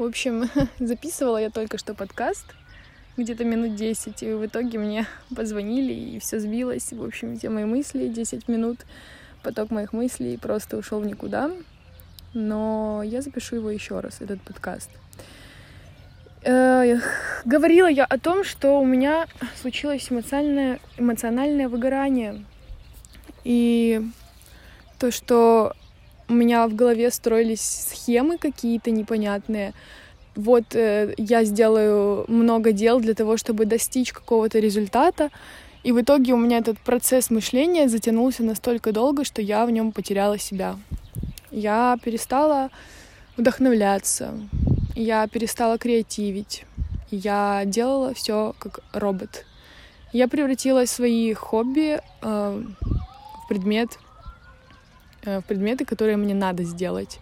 В общем, записывала я только что подкаст, где-то минут 10, и в итоге мне позвонили, и все сбилось. В общем, все мои мысли, 10 минут, поток моих мыслей просто ушел никуда. Но я запишу его еще раз, этот подкаст. Говорила я о том, что у меня случилось эмоциональное, эмоциональное выгорание. И то, что у меня в голове строились схемы какие-то непонятные. Вот э, я сделаю много дел для того, чтобы достичь какого-то результата, и в итоге у меня этот процесс мышления затянулся настолько долго, что я в нем потеряла себя. Я перестала вдохновляться, я перестала креативить, я делала все как робот. Я превратила свои хобби э, в предмет в предметы, которые мне надо сделать.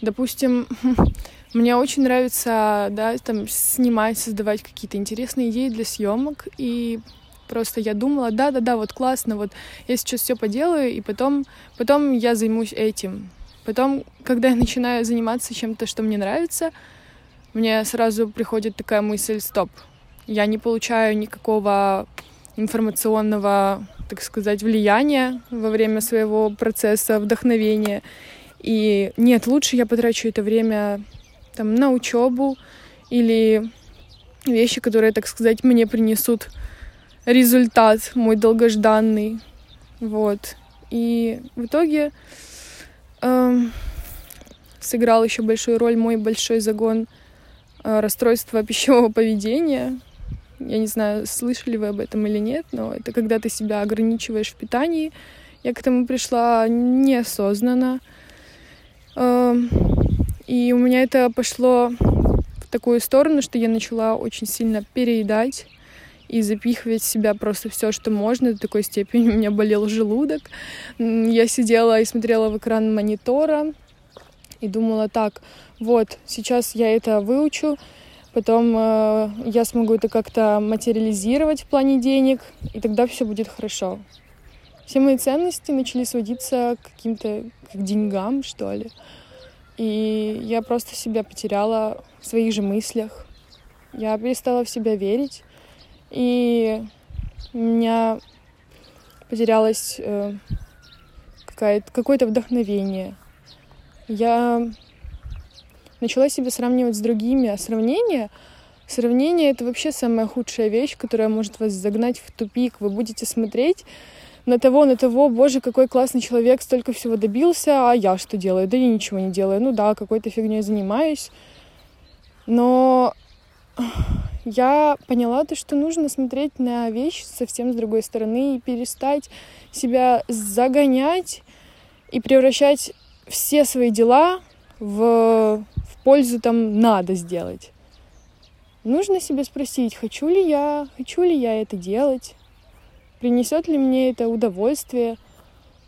Допустим, мне очень нравится, да, там, снимать, создавать какие-то интересные идеи для съемок, и просто я думала, да-да-да, вот классно, вот я сейчас все поделаю, и потом, потом я займусь этим. Потом, когда я начинаю заниматься чем-то, что мне нравится, мне сразу приходит такая мысль, стоп, я не получаю никакого информационного так сказать, влияния во время своего процесса вдохновения. И нет, лучше я потрачу это время там, на учебу или вещи, которые, так сказать, мне принесут результат мой долгожданный. Вот. И в итоге э, сыграл еще большую роль мой большой загон э, расстройства пищевого поведения, я не знаю, слышали вы об этом или нет, но это когда ты себя ограничиваешь в питании. Я к этому пришла неосознанно. Эм, и у меня это пошло в такую сторону, что я начала очень сильно переедать и запихивать в себя просто все, что можно. До такой степени у меня болел желудок. Я сидела и смотрела в экран монитора и думала так, вот, сейчас я это выучу, Потом э, я смогу это как-то материализировать в плане денег, и тогда все будет хорошо. Все мои ценности начали сводиться к каким-то к деньгам, что ли. И я просто себя потеряла в своих же мыслях. Я перестала в себя верить. И у меня потерялось э, какое-то вдохновение. Я начала себя сравнивать с другими, а сравнение Сравнение — это вообще самая худшая вещь, которая может вас загнать в тупик. Вы будете смотреть на того, на того, боже, какой классный человек, столько всего добился, а я что делаю? Да я ничего не делаю. Ну да, какой-то фигней занимаюсь. Но я поняла то, что нужно смотреть на вещи совсем с другой стороны и перестать себя загонять и превращать все свои дела в пользу там надо сделать. Нужно себе спросить, хочу ли я, хочу ли я это делать, принесет ли мне это удовольствие,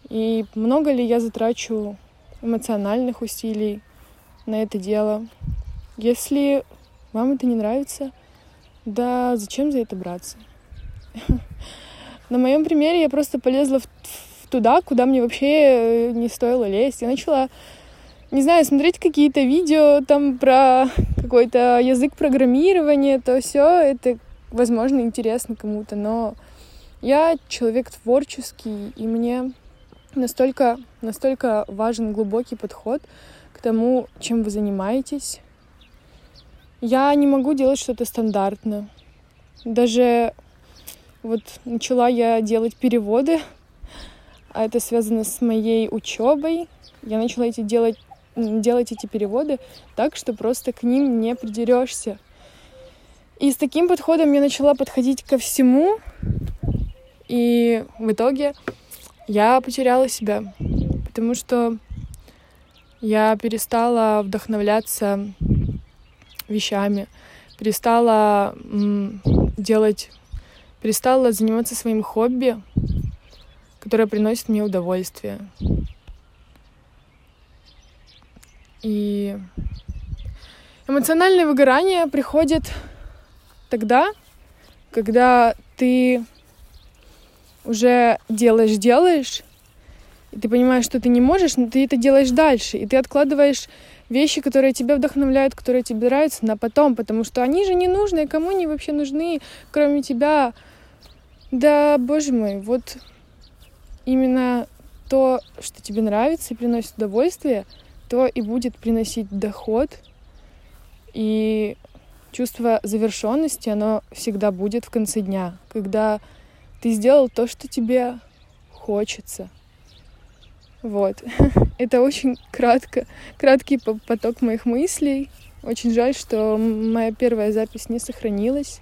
и много ли я затрачу эмоциональных усилий на это дело. Если вам это не нравится, да зачем за это браться? На моем примере я просто полезла в, в туда, куда мне вообще не стоило лезть. Я начала не знаю, смотреть какие-то видео там про какой-то язык программирования, то все это, возможно, интересно кому-то, но я человек творческий, и мне настолько, настолько важен глубокий подход к тому, чем вы занимаетесь. Я не могу делать что-то стандартно. Даже вот начала я делать переводы, а это связано с моей учебой. Я начала эти делать делать эти переводы так, что просто к ним не придерешься. И с таким подходом я начала подходить ко всему, и в итоге я потеряла себя, потому что я перестала вдохновляться вещами, перестала делать, перестала заниматься своим хобби, которое приносит мне удовольствие. И эмоциональное выгорание приходит тогда, когда ты уже делаешь-делаешь, и ты понимаешь, что ты не можешь, но ты это делаешь дальше, и ты откладываешь вещи, которые тебя вдохновляют, которые тебе нравятся, на потом, потому что они же не нужны, кому они вообще нужны, кроме тебя. Да, боже мой, вот именно то, что тебе нравится и приносит удовольствие, то и будет приносить доход. И чувство завершенности, оно всегда будет в конце дня, когда ты сделал то, что тебе хочется. Вот. Это очень кратко, краткий поток моих мыслей. Очень жаль, что моя первая запись не сохранилась.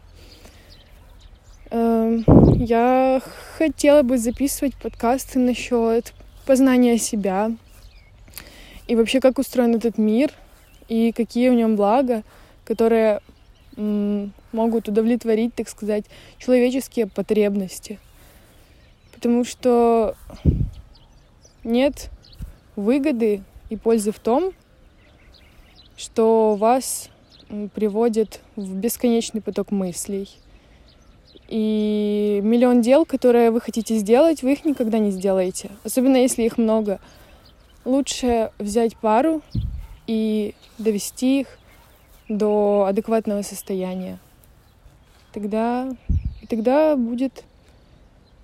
Эм, я хотела бы записывать подкасты насчет познания себя и вообще, как устроен этот мир и какие в нем блага, которые могут удовлетворить, так сказать, человеческие потребности. Потому что нет выгоды и пользы в том, что вас приводит в бесконечный поток мыслей. И миллион дел, которые вы хотите сделать, вы их никогда не сделаете. Особенно если их много. Лучше взять пару и довести их до адекватного состояния. Тогда, тогда будет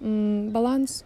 м, баланс.